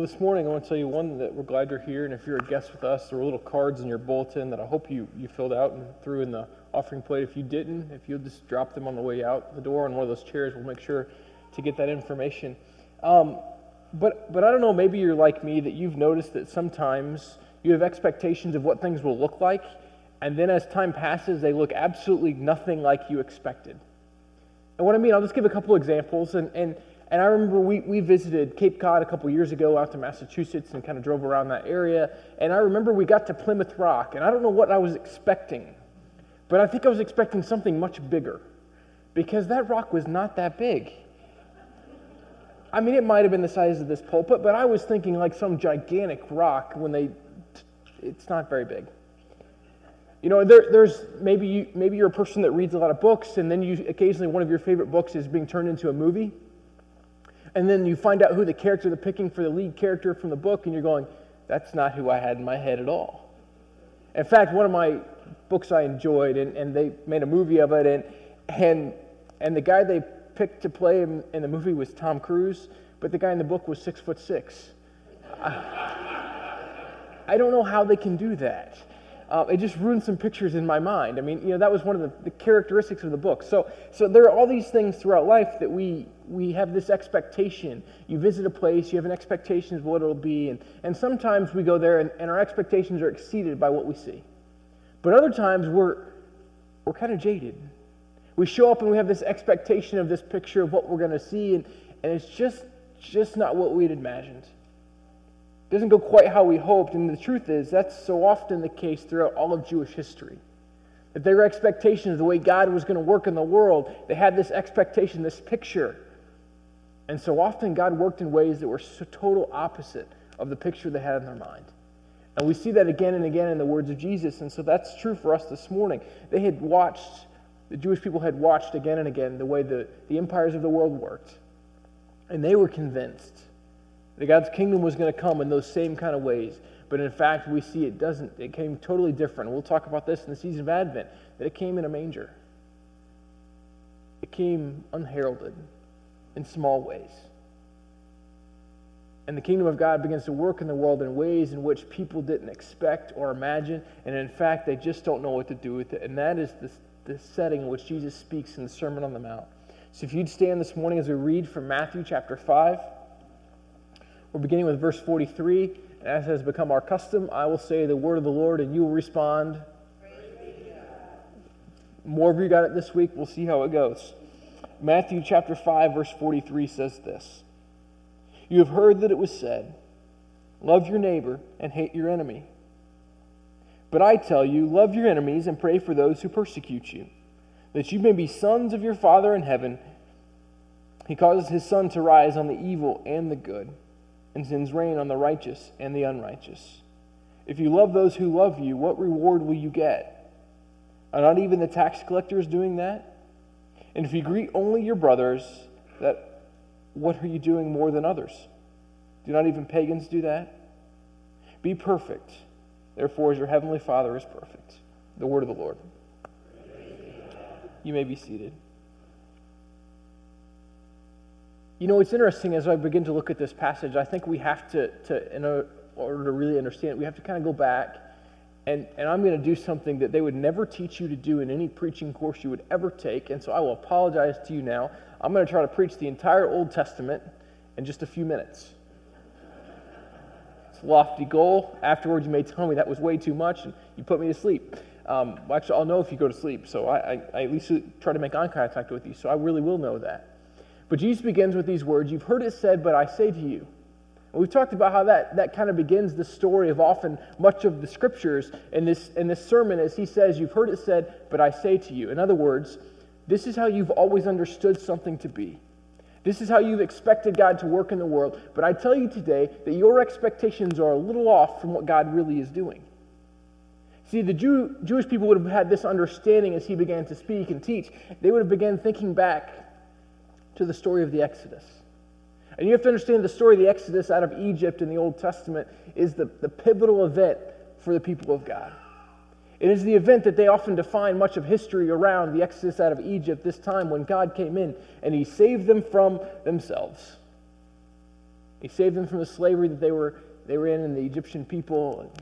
Well, this morning I want to tell you one that we're glad you're here, and if you're a guest with us, there were little cards in your bulletin that I hope you, you filled out and threw in the offering plate. If you didn't, if you'll just drop them on the way out the door on one of those chairs, we'll make sure to get that information. Um, but, but I don't know, maybe you're like me that you've noticed that sometimes you have expectations of what things will look like, and then as time passes, they look absolutely nothing like you expected. And what I mean, I'll just give a couple examples, and, and and I remember we, we visited Cape Cod a couple years ago out to Massachusetts and kind of drove around that area. And I remember we got to Plymouth Rock, and I don't know what I was expecting, but I think I was expecting something much bigger because that rock was not that big. I mean, it might have been the size of this pulpit, but I was thinking like some gigantic rock when they, it's not very big. You know, there, there's maybe you, maybe you're a person that reads a lot of books, and then you occasionally one of your favorite books is being turned into a movie and then you find out who the character they're picking for the lead character from the book, and you're going, that's not who I had in my head at all. In fact, one of my books I enjoyed, and, and they made a movie of it, and, and, and the guy they picked to play in, in the movie was Tom Cruise, but the guy in the book was six foot six. I, I don't know how they can do that uh, it just ruined some pictures in my mind. I mean, you know, that was one of the, the, characteristics of the book. So, so there are all these things throughout life that we, we have this expectation. You visit a place, you have an expectation of what it'll be, and, and sometimes we go there and, and our expectations are exceeded by what we see. But other times we're, we're kind of jaded. We show up and we have this expectation of this picture of what we're going to see, and, and it's just, just not what we'd imagined doesn't go quite how we hoped. And the truth is, that's so often the case throughout all of Jewish history. That their expectations, of the way God was going to work in the world, they had this expectation, this picture. And so often God worked in ways that were so total opposite of the picture they had in their mind. And we see that again and again in the words of Jesus. And so that's true for us this morning. They had watched, the Jewish people had watched again and again the way the, the empires of the world worked. And they were convinced that God's kingdom was going to come in those same kind of ways. But in fact, we see it doesn't. It came totally different. We'll talk about this in the season of Advent, that it came in a manger. It came unheralded in small ways. And the kingdom of God begins to work in the world in ways in which people didn't expect or imagine. And in fact, they just don't know what to do with it. And that is the, the setting in which Jesus speaks in the Sermon on the Mount. So if you'd stand this morning as we read from Matthew chapter 5. We're beginning with verse 43. And As has become our custom, I will say the word of the Lord, and you will respond. More of you got it this week. We'll see how it goes. Matthew chapter 5, verse 43 says this You have heard that it was said, Love your neighbor and hate your enemy. But I tell you, love your enemies and pray for those who persecute you, that you may be sons of your Father in heaven. He causes his sun to rise on the evil and the good and sends rain on the righteous and the unrighteous. If you love those who love you, what reward will you get? Are not even the tax collectors doing that? And if you greet only your brothers, that what are you doing more than others? Do not even pagans do that? Be perfect, therefore, as your heavenly Father is perfect. The word of the Lord. You may be seated. You know, it's interesting as I begin to look at this passage, I think we have to, to in order to really understand it, we have to kind of go back and, and I'm going to do something that they would never teach you to do in any preaching course you would ever take. And so I will apologize to you now. I'm going to try to preach the entire Old Testament in just a few minutes. It's a lofty goal. Afterwards, you may tell me that was way too much and you put me to sleep. Um, actually, I'll know if you go to sleep. So I, I, I at least try to make eye contact with you. So I really will know that. But Jesus begins with these words You've heard it said, but I say to you. And we've talked about how that, that kind of begins the story of often much of the scriptures in this, in this sermon as he says, You've heard it said, but I say to you. In other words, this is how you've always understood something to be. This is how you've expected God to work in the world. But I tell you today that your expectations are a little off from what God really is doing. See, the Jew, Jewish people would have had this understanding as he began to speak and teach. They would have begun thinking back to the story of the Exodus. And you have to understand the story of the Exodus out of Egypt in the Old Testament is the, the pivotal event for the people of God. It is the event that they often define much of history around the Exodus out of Egypt, this time when God came in and he saved them from themselves. He saved them from the slavery that they were, they were in and the Egyptian people.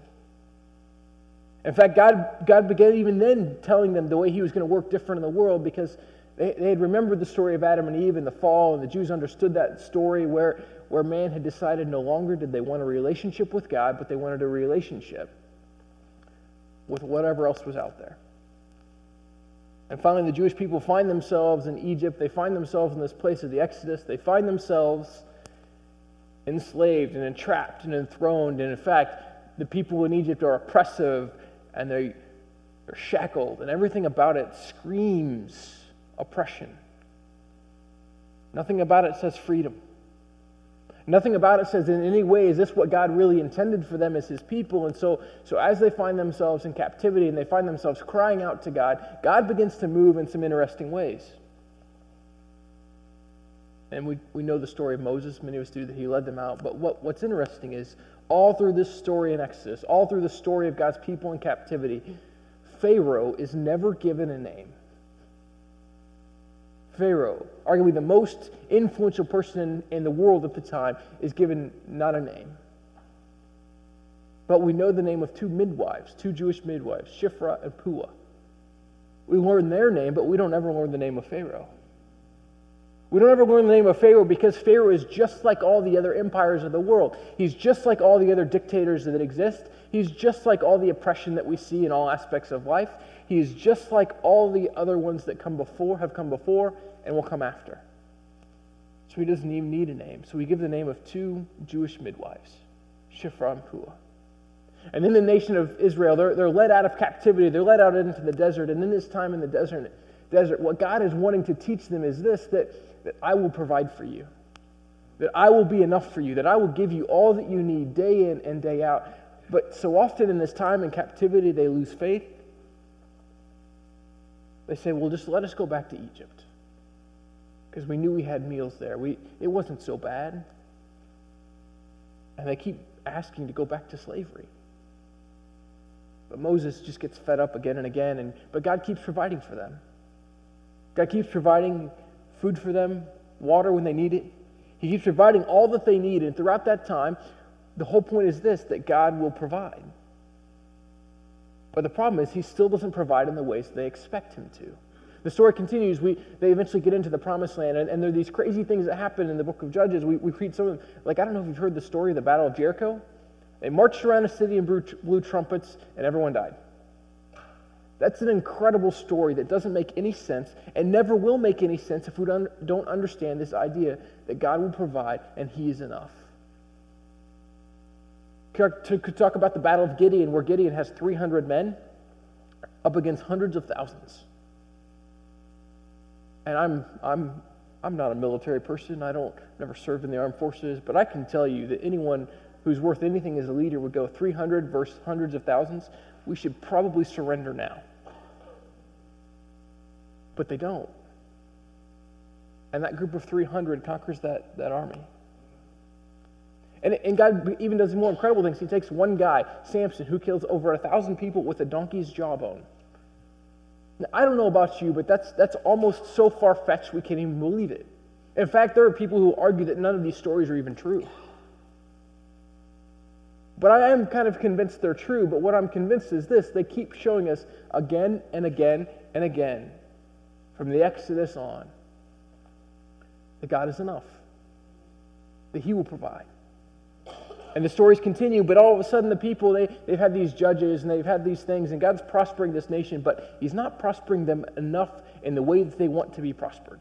In fact, God, God began even then telling them the way He was going to work different in the world because they, they had remembered the story of Adam and Eve and the fall, and the Jews understood that story where, where man had decided no longer did they want a relationship with God, but they wanted a relationship with whatever else was out there. And finally, the Jewish people find themselves in Egypt. They find themselves in this place of the Exodus. They find themselves enslaved and entrapped and enthroned. And in fact, the people in Egypt are oppressive and they, they're shackled, and everything about it screams oppression. Nothing about it says freedom. Nothing about it says in any way is this what God really intended for them as his people. And so, so as they find themselves in captivity and they find themselves crying out to God, God begins to move in some interesting ways. And we, we know the story of Moses. Many of us do that he led them out. But what, what's interesting is all through this story in Exodus, all through the story of God's people in captivity, Pharaoh is never given a name. Pharaoh, arguably the most influential person in, the world at the time, is given not a name. But we know the name of two midwives, two Jewish midwives, Shiphrah and Puah. We learn their name, but we don't ever learn the name of Pharaoh. We don't ever learn the name of Pharaoh because Pharaoh is just like all the other empires of the world. He's just like all the other dictators that exist. He's just like all the oppression that we see in all aspects of life. He is just like all the other ones that come before, have come before, and will come after. So he doesn't even need a name. So we give the name of two Jewish midwives, Shiphrah and Puah. And then the nation of Israel, they're, they're led out of captivity. They're led out into the desert. And in this time in the desert, desert, what God is wanting to teach them is this that, that I will provide for you, that I will be enough for you, that I will give you all that you need day in and day out. But so often in this time in captivity, they lose faith. They say, well, just let us go back to Egypt because we knew we had meals there. We, it wasn't so bad. And they keep asking to go back to slavery. But Moses just gets fed up again and again, and, but God keeps providing for them. God keeps providing food for them, water when they need it. He keeps providing all that they need, and throughout that time, the whole point is this that God will provide. But the problem is, He still doesn't provide in the ways they expect Him to. The story continues. We, they eventually get into the promised land, and, and there are these crazy things that happen in the book of Judges. We, we read some of them. Like, I don't know if you've heard the story of the Battle of Jericho. They marched around a city and blew, blew trumpets, and everyone died. That's an incredible story that doesn't make any sense and never will make any sense if we don't, don't understand this idea that God will provide and He is enough. Could talk about the Battle of Gideon, where Gideon has 300 men up against hundreds of thousands and I'm, I'm, I'm not a military person. I don't never served in the armed forces, but I can tell you that anyone who's worth anything as a leader would go 300 versus hundreds of thousands. We should probably surrender now. But they don't. And that group of 300 conquers that, that army. And, and God even does more incredible things. He takes one guy, Samson, who kills over a thousand people with a donkey's jawbone. Now, I don't know about you, but that's, that's almost so far fetched we can't even believe it. In fact, there are people who argue that none of these stories are even true. But I am kind of convinced they're true. But what I'm convinced is this they keep showing us again and again and again, from the Exodus on, that God is enough, that He will provide. And the stories continue, but all of a sudden the people, they, they've had these judges and they've had these things, and God's prospering this nation, but He's not prospering them enough in the way that they want to be prospered.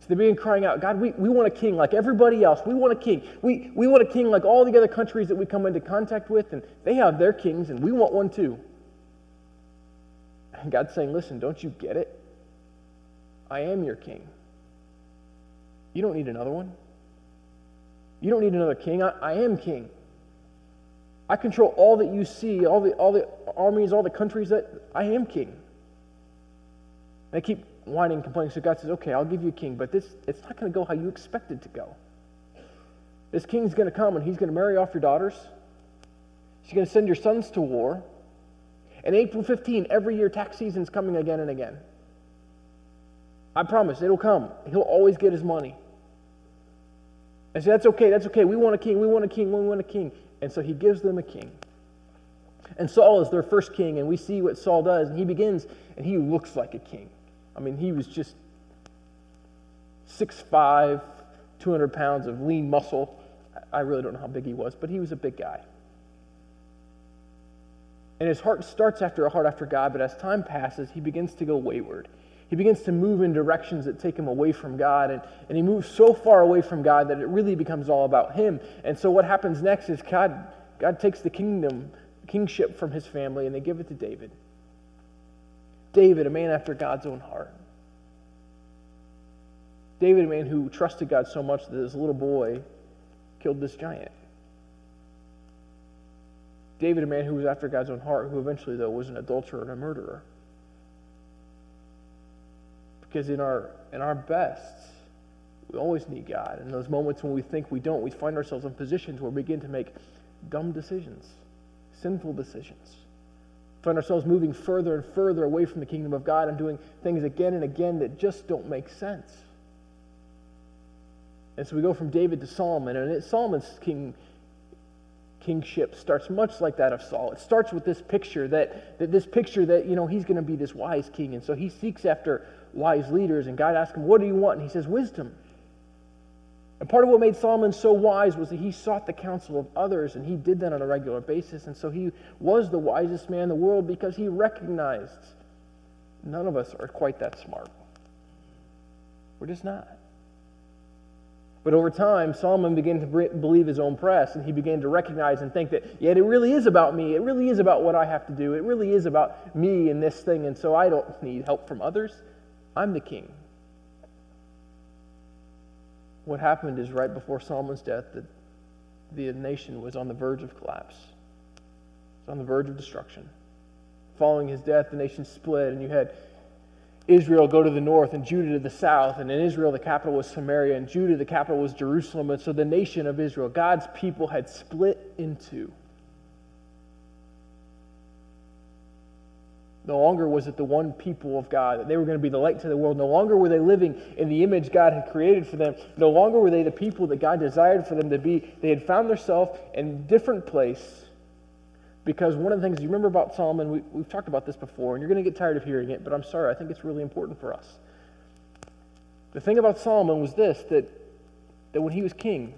So they begin crying out, God, we, we want a king like everybody else. We want a king. We, we want a king like all the other countries that we come into contact with, and they have their kings, and we want one too. And God's saying, listen, don't you get it? I am your king. You don't need another one. You don't need another king. I, I am king. I control all that you see, all the, all the armies, all the countries that I am king. And they keep whining complaining. So God says, okay, I'll give you a king, but this it's not going to go how you expect it to go. This king's going to come and he's going to marry off your daughters. He's going to send your sons to war. And April 15, every year, tax season's coming again and again. I promise, it'll come. He'll always get his money. And say, that's okay, that's okay. We want a king, we want a king, we want a king. And so he gives them a king. And Saul is their first king, and we see what Saul does. And he begins, and he looks like a king. I mean, he was just 6'5, 200 pounds of lean muscle. I really don't know how big he was, but he was a big guy. And his heart starts after a heart after God, but as time passes, he begins to go wayward. He begins to move in directions that take him away from God. And, and he moves so far away from God that it really becomes all about him. And so what happens next is God, God takes the kingdom, kingship from his family, and they give it to David. David, a man after God's own heart. David, a man who trusted God so much that his little boy killed this giant. David, a man who was after God's own heart, who eventually, though, was an adulterer and a murderer. Because in our, in our best, we always need God. In those moments when we think we don't, we find ourselves in positions where we begin to make dumb decisions, sinful decisions. Find ourselves moving further and further away from the kingdom of God and doing things again and again that just don't make sense. And so we go from David to Solomon, and it, Solomon's king, kingship starts much like that of Saul. It starts with this picture that, that this picture that, you know, he's going to be this wise king. And so he seeks after wise leaders, and God asked him, What do you want? And he says, Wisdom. And part of what made Solomon so wise was that he sought the counsel of others, and he did that on a regular basis. And so he was the wisest man in the world because he recognized none of us are quite that smart. We're just not. But over time, Solomon began to believe his own press, and he began to recognize and think that, yet it really is about me. It really is about what I have to do. It really is about me and this thing, and so I don't need help from others. I'm the king. What happened is right before Solomon's death, that the nation was on the verge of collapse. It was on the verge of destruction. Following his death, the nation split, and you had Israel go to the north and Judah to the south. And in Israel, the capital was Samaria, and Judah, the capital was Jerusalem. And so the nation of Israel, God's people, had split in two. No longer was it the one people of God, that they were going to be the light to the world. No longer were they living in the image God had created for them. No longer were they the people that God desired for them to be. They had found themselves in a different place because one of the things you remember about Solomon, we, we've talked about this before, and you're going to get tired of hearing it, but I'm sorry, I think it's really important for us. The thing about Solomon was this that, that when he was king,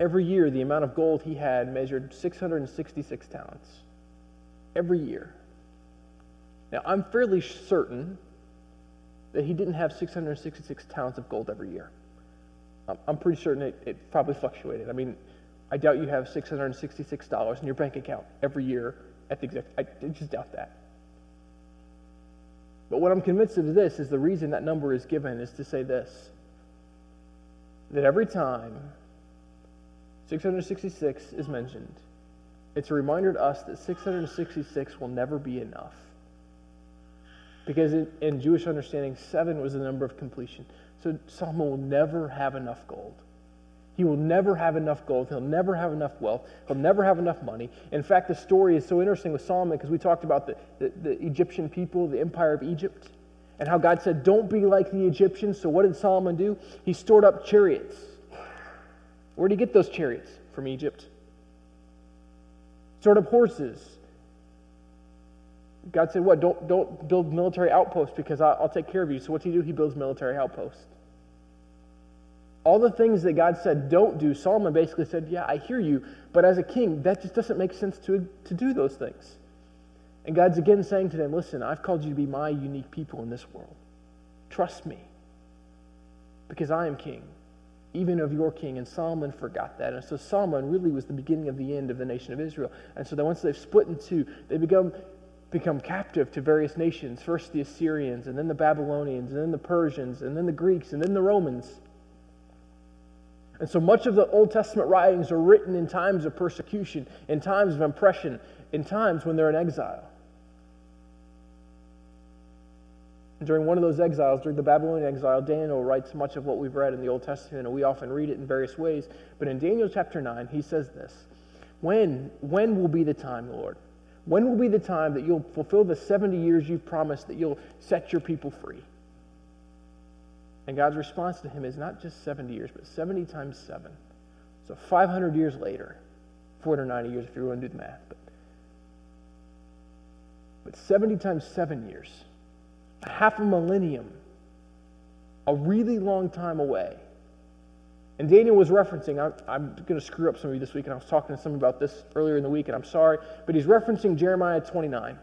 every year the amount of gold he had measured 666 talents. Every year. Now, I'm fairly certain that he didn't have 666 talents of gold every year. Um, I'm pretty certain it, it probably fluctuated. I mean, I doubt you have $666 in your bank account every year at the exact. I just doubt that. But what I'm convinced of is this is the reason that number is given is to say this that every time 666 is mentioned, it's a reminder to us that 666 will never be enough. Because in, in Jewish understanding, seven was the number of completion. So Solomon will never have enough gold. He will never have enough gold. He'll never have enough wealth. He'll never have enough money. In fact, the story is so interesting with Solomon because we talked about the, the, the, Egyptian people, the empire of Egypt, and how God said, Don't be like the Egyptians. So, what did Solomon do? He stored up chariots. Where did he get those chariots? From Egypt. Stored up horses. God said, What? Don't, don't build military outposts because I'll, I'll take care of you. So, what's he do? He builds military outposts. All the things that God said don't do, Solomon basically said, Yeah, I hear you, but as a king, that just doesn't make sense to, to do those things. And God's again saying to them, Listen, I've called you to be my unique people in this world. Trust me, because I am king, even of your king. And Solomon forgot that. And so Solomon really was the beginning of the end of the nation of Israel. And so that once they've split in two, they become become captive to various nations first the Assyrians, and then the Babylonians, and then the Persians, and then the Greeks, and then the Romans. And so much of the Old Testament writings are written in times of persecution, in times of oppression, in times when they're in exile. During one of those exiles, during the Babylonian exile, Daniel writes much of what we've read in the Old Testament, and we often read it in various ways. But in Daniel chapter 9, he says this When, when will be the time, Lord? When will be the time that you'll fulfill the 70 years you've promised that you'll set your people free? And God's response to him is not just 70 years, but 70 times 7. So 500 years later, 490 years if you want to do the math. But, but 70 times 7 years, half a millennium, a really long time away. And Daniel was referencing, I'm, I'm going to screw up some of you this week, and I was talking to someone about this earlier in the week, and I'm sorry, but he's referencing Jeremiah 29.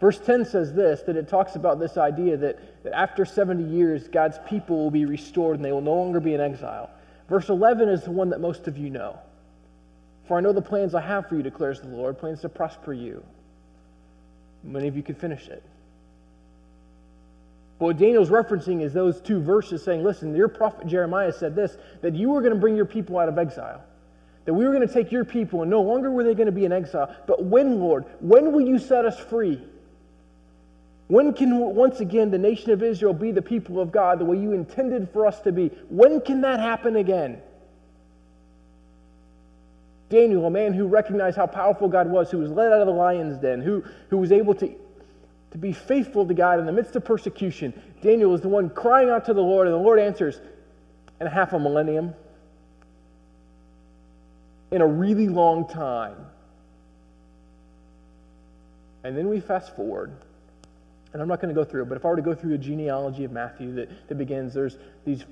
Verse 10 says this that it talks about this idea that, that after 70 years, God's people will be restored and they will no longer be in exile. Verse 11 is the one that most of you know. For I know the plans I have for you, declares the Lord, plans to prosper you. Many of you could finish it. But what Daniel's referencing is those two verses saying, listen, your prophet Jeremiah said this, that you were going to bring your people out of exile. That we were going to take your people, and no longer were they going to be in exile. But when, Lord, when will you set us free? When can once again the nation of Israel be the people of God the way you intended for us to be? When can that happen again? Daniel, a man who recognized how powerful God was, who was led out of the lion's den, who, who was able to, to be faithful to God in the midst of persecution. Daniel is the one crying out to the Lord, and the Lord answers in half a millennium, in a really long time. And then we fast forward and I'm not going to go through it, but if I were to go through the genealogy of Matthew that, that begins, there's these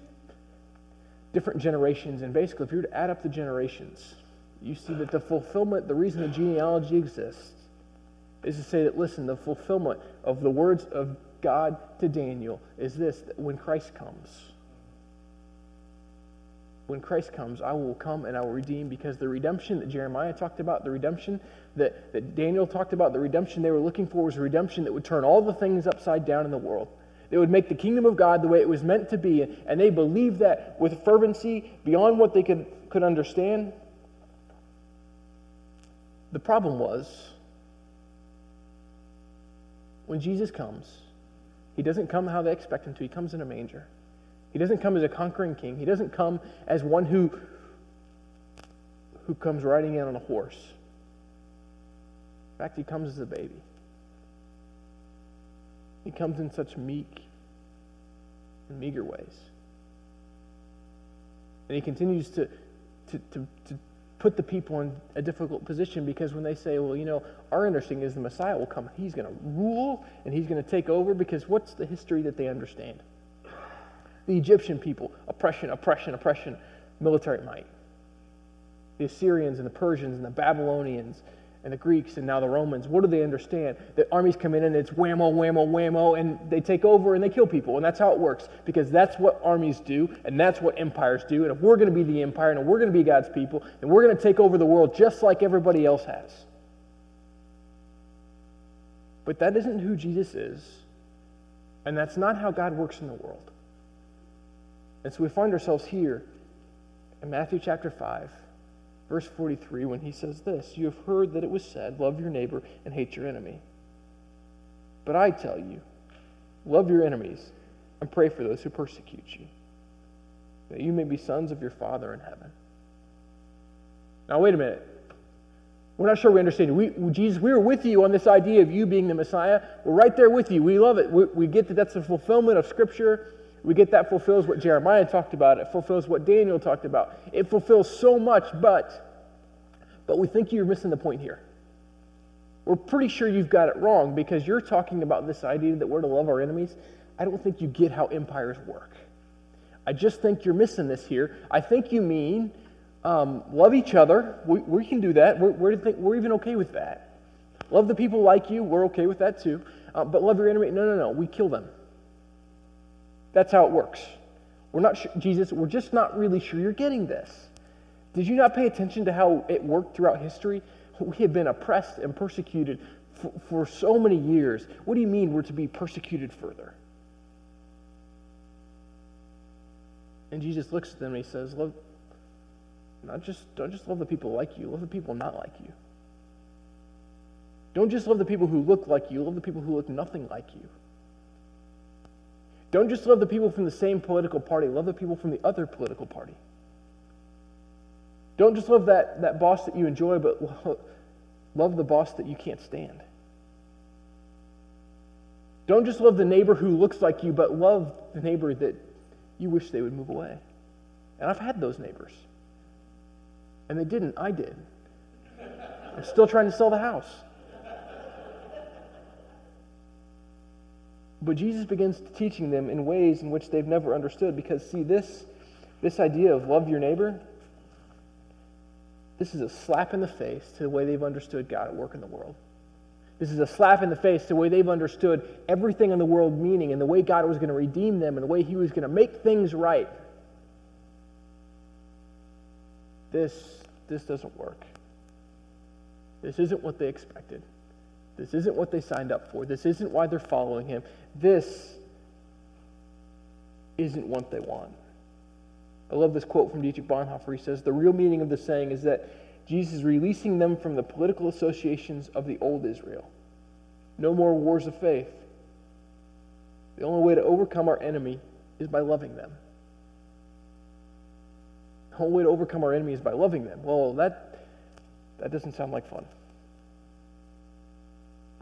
different generations. And basically, if you were to add up the generations, you see that the fulfillment, the reason the genealogy exists, is to say that, listen, the fulfillment of the words of God to Daniel is this that when Christ comes, when Christ comes, I will come and I will redeem because the redemption that Jeremiah talked about, the redemption that, that Daniel talked about, the redemption they were looking for was a redemption that would turn all the things upside down in the world. That would make the kingdom of God the way it was meant to be. And they believed that with fervency beyond what they could, could understand. The problem was when Jesus comes, he doesn't come how they expect him to, he comes in a manger. He doesn't come as a conquering king. He doesn't come as one who, who comes riding in on a horse. In fact, he comes as a baby. He comes in such meek and meager ways. And he continues to, to, to, to put the people in a difficult position because when they say, well, you know, our understanding is the Messiah will come, he's going to rule and he's going to take over because what's the history that they understand? The Egyptian people, oppression, oppression, oppression, military might. The Assyrians and the Persians and the Babylonians and the Greeks and now the Romans, what do they understand? That armies come in and it's whammo, whammo, whammo, and they take over and they kill people. And that's how it works because that's what armies do and that's what empires do. And if we're going to be the empire and we're going to be God's people, then we're going to take over the world just like everybody else has. But that isn't who Jesus is. And that's not how God works in the world. And so we find ourselves here in Matthew chapter 5, verse 43, when he says this You have heard that it was said, Love your neighbor and hate your enemy. But I tell you, love your enemies and pray for those who persecute you, that you may be sons of your Father in heaven. Now, wait a minute. We're not sure we understand. We, Jesus, we were with you on this idea of you being the Messiah. We're right there with you. We love it. We, we get that that's a fulfillment of Scripture. We get that fulfills what Jeremiah talked about. It fulfills what Daniel talked about. It fulfills so much, but, but we think you're missing the point here. We're pretty sure you've got it wrong because you're talking about this idea that we're to love our enemies. I don't think you get how empires work. I just think you're missing this here. I think you mean um, love each other. We, we can do that. We're, we're, think, we're, even okay with that. Love the people like you. We're okay with that too. Uh, but love your enemy. No, no, no. We kill them. That's how it works. We're not sure, Jesus, we're just not really sure you're getting this. Did you not pay attention to how it worked throughout history? We have been oppressed and persecuted for, for so many years. What do you mean we're to be persecuted further? And Jesus looks at them and he says, Love, not just, don't just love the people like you, love the people not like you. Don't just love the people who look like you, love the people who look nothing like you. Don't just love the people from the same political party, love the people from the other political party. Don't just love that, that boss that you enjoy, but love the boss that you can't stand. Don't just love the neighbor who looks like you, but love the neighbor that you wish they would move away. And I've had those neighbors. And they didn't, I did. I'm still trying to sell the house. But Jesus begins teaching them in ways in which they've never understood because, see, this, this idea of love your neighbor, this is a slap in the face to the way they've understood God at work in the world. This is a slap in the face to the way they've understood everything in the world meaning and the way God was going to redeem them and the way He was going to make things right. This, this doesn't work. This isn't what they expected. This isn't what they signed up for. This isn't why they're following Him. This isn't what they want. I love this quote from Dietrich Bonhoeffer. He says, The real meaning of the saying is that Jesus is releasing them from the political associations of the old Israel. No more wars of faith. The only way to overcome our enemy is by loving them. The only way to overcome our enemy is by loving them. Well, that, that doesn't sound like fun.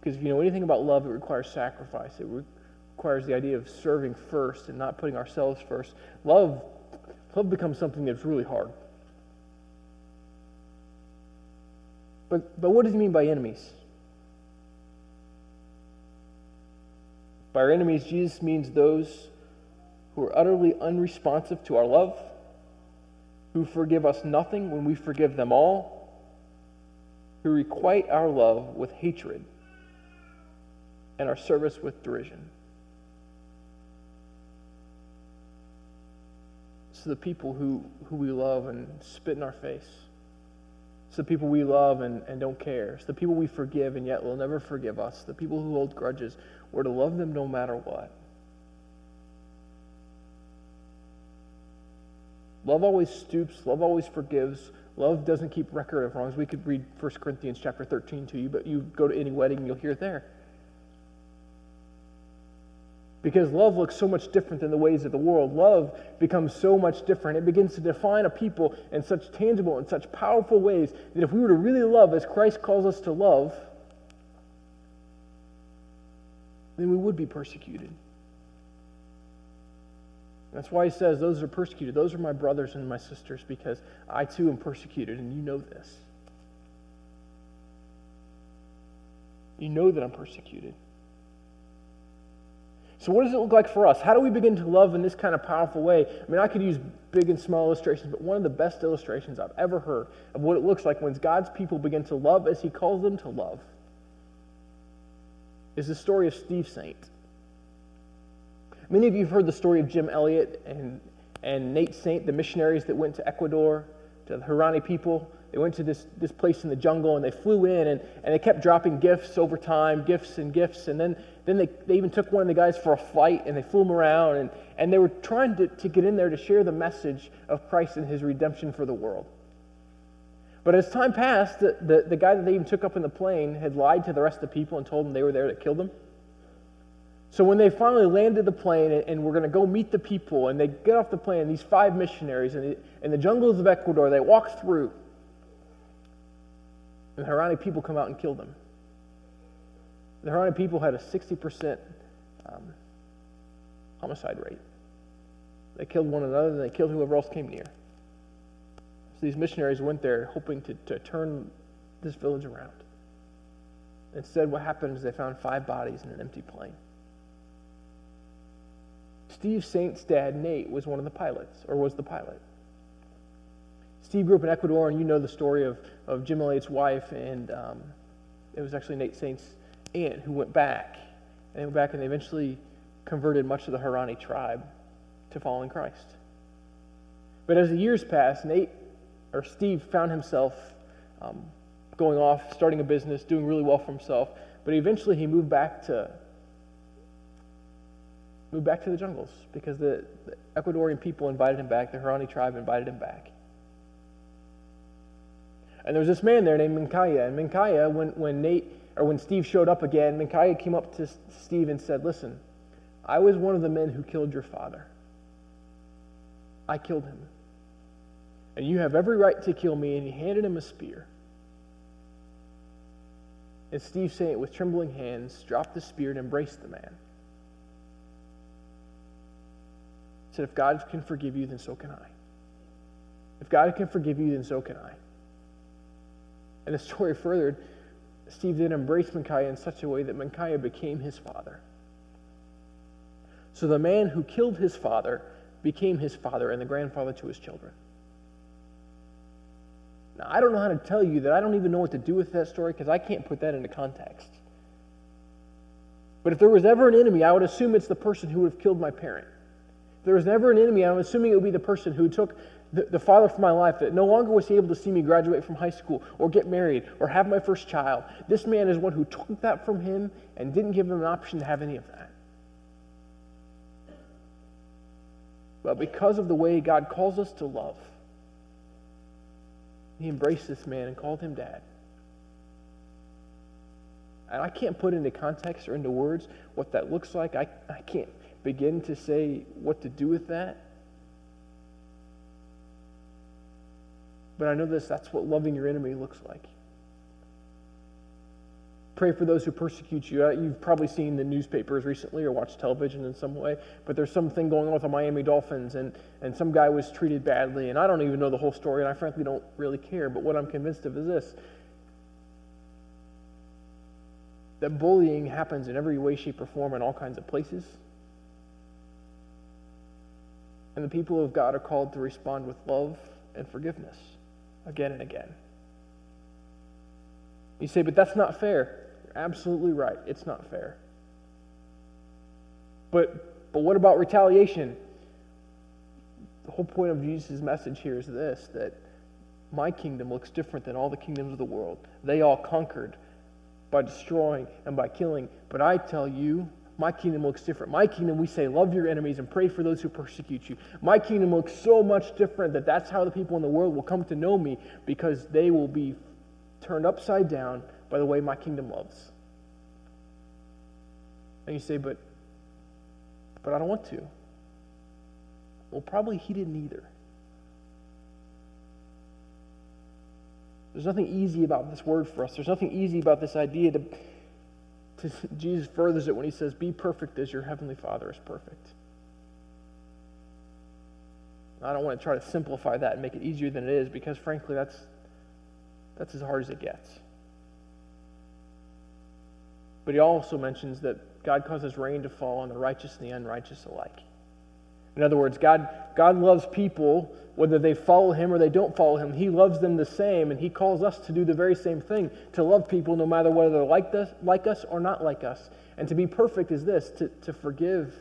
Because if you know anything about love, it requires sacrifice. It requires the idea of serving first and not putting ourselves first. Love, love becomes something that's really hard. But, but what does he mean by enemies? By our enemies, Jesus means those who are utterly unresponsive to our love, who forgive us nothing when we forgive them all, who requite our love with hatred and our service with derision. So the people who, who we love and spit in our face it's the people we love and, and don't care. It's the people we forgive and yet will never forgive us. The people who hold grudges. We're to love them no matter what. Love always stoops. Love always forgives. Love doesn't keep record of wrongs. We could read 1 Corinthians chapter 13 to you, but you go to any wedding and you'll hear it there. Because love looks so much different than the ways of the world. Love becomes so much different. It begins to define a people in such tangible and such powerful ways that if we were to really love as Christ calls us to love, then we would be persecuted. That's why he says, Those are persecuted. Those are my brothers and my sisters, because I too am persecuted, and you know this. You know that I'm persecuted. So, what does it look like for us? How do we begin to love in this kind of powerful way? I mean, I could use big and small illustrations, but one of the best illustrations I've ever heard of what it looks like when God's people begin to love as He calls them to love is the story of Steve Saint. Many of you have heard the story of Jim Elliot and, and Nate Saint, the missionaries that went to Ecuador, to the Huaorani people. They went to this, this place in the jungle and they flew in and, and they kept dropping gifts over time, gifts and gifts. And then then they, they even took one of the guys for a flight and they flew him around and, and they were trying to, to get in there to share the message of Christ and his redemption for the world. But as time passed, the, the, the guy that they even took up in the plane had lied to the rest of the people and told them they were there to kill them. So when they finally landed the plane and, were going to go meet the people, and they get off the plane, these five missionaries in the, in the jungles of Ecuador, they walk through, and the Huaorani people come out and kill them. The Huaorani people had a 60% um, homicide rate. They killed one another and they killed whoever else came near. So these missionaries went there hoping to, to turn this village around. Instead, what happened is they found five bodies in an empty plane. Steve Saint's dad, Nate, was one of the pilots, or was the pilot. Steve grew up in Ecuador, and you know the story of, of Jim Elliot's wife, and um, it was actually Nate Saint's aunt who went back. And they went back and they eventually converted much of the Huaorani tribe to following Christ. But as the years passed, Nate or Steve found himself um, going off, starting a business, doing really well for himself. But eventually he moved back to moved back to the jungles because the, the Ecuadorian people invited him back. The Huaorani tribe invited him back. And there was this man there named Mincaye. And Mincaye, when, when Nate or when Steve showed up again, Mincaye came up to Steve and said, Listen, I was one of the men who killed your father. I killed him. And you have every right to kill me. And he handed him a spear. And Steve, saying it with trembling hands, dropped the spear and embraced the man. He said, If God can forgive you, then so can I. If God can forgive you, then so can I. And the story furthered, Steve then embraced Mincaye in such a way that Mincaye became his father. So the man who killed his father became his father and the grandfather to his children. Now, I don't know how to tell you that I don't even know what to do with that story because I can't put that into context. But if there was ever an enemy, I would assume it's the person who would have killed my parent. If there was never an enemy, I'm assuming it would be the person who took the, the father for my life that no longer was he able to see me graduate from high school or get married or have my first child. This man is one who took that from him and didn't give him an option to have any of that. But because of the way God calls us to love, he embraced this man and called him dad. And I can't put into context or into words what that looks like. I, I can't begin to say what to do with that. But I know this that's what loving your enemy looks like. Pray for those who persecute you. Uh, you've probably seen the newspapers recently or watched television in some way, but there's something going on with the Miami Dolphins, and, and some guy was treated badly. And I don't even know the whole story, and I frankly don't really care. But what I'm convinced of is this that bullying happens in every way, shape, or form in all kinds of places. And the people of God are called to respond with love and forgiveness again and again. You say, but that's not fair You're absolutely right. It's not fair. But, but what about retaliation? The whole point of Jesus' message here is this that my kingdom looks different than all the kingdoms of the world. They all conquered by destroying and by killing. But I tell you, my kingdom looks different. My kingdom, we say, love your enemies and pray for those who persecute you. My kingdom looks so much different that that's how the people in the world will come to know me because they will be turned upside down by the way my kingdom loves. And you say, but, but I don't want to. Well, probably he didn't either. There's nothing easy about this word for us. There's nothing easy about this idea to, Jesus furthers it when he says, Be perfect as your heavenly Father is perfect. I don't want to try to simplify that and make it easier than it is because frankly that's that's as hard as it gets. But he also mentions that God causes rain to fall on the righteous and the unrighteous alike. In other words, God, God loves people whether they follow him or they don't follow him. He loves them the same, and he calls us to do the very same thing to love people no matter whether they're like us, like us or not like us. And to be perfect is this to, to forgive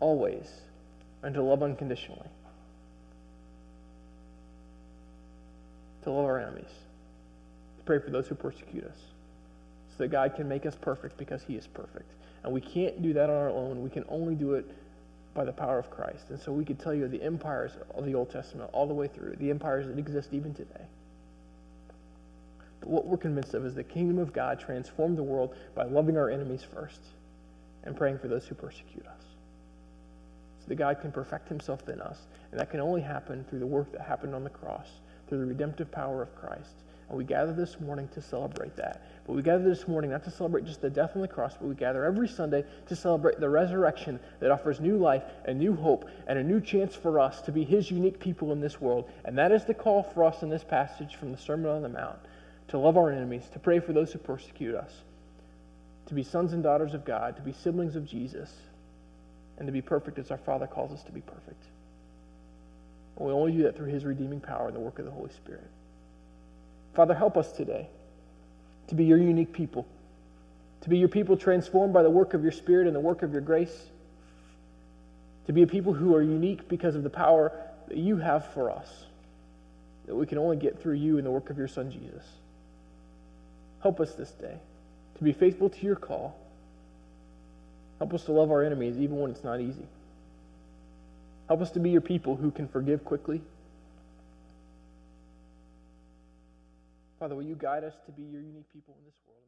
always and to love unconditionally. To love our enemies. To pray for those who persecute us so that God can make us perfect because He is perfect. And we can't do that on our own. We can only do it by the power of Christ. And so we could tell you the empires of the Old Testament all the way through, the empires that exist even today. But what we're convinced of is the kingdom of God transformed the world by loving our enemies first and praying for those who persecute us. So that God can perfect himself in us. And that can only happen through the work that happened on the cross, through the redemptive power of Christ. And we gather this morning to celebrate that. But we gather this morning not to celebrate just the death on the cross, but we gather every Sunday to celebrate the resurrection that offers new life and new hope and a new chance for us to be His unique people in this world. And that is the call for us in this passage from the Sermon on the Mount to love our enemies, to pray for those who persecute us, to be sons and daughters of God, to be siblings of Jesus, and to be perfect as our Father calls us to be perfect. And we only do that through His redeeming power and the work of the Holy Spirit. Father, help us today to be your unique people, to be your people transformed by the work of your Spirit and the work of your grace, to be a people who are unique because of the power that you have for us, that we can only get through you and the work of your Son, Jesus. Help us this day to be faithful to your call. Help us to love our enemies even when it's not easy. Help us to be your people who can forgive quickly Father, will you guide us to be your unique people in this world?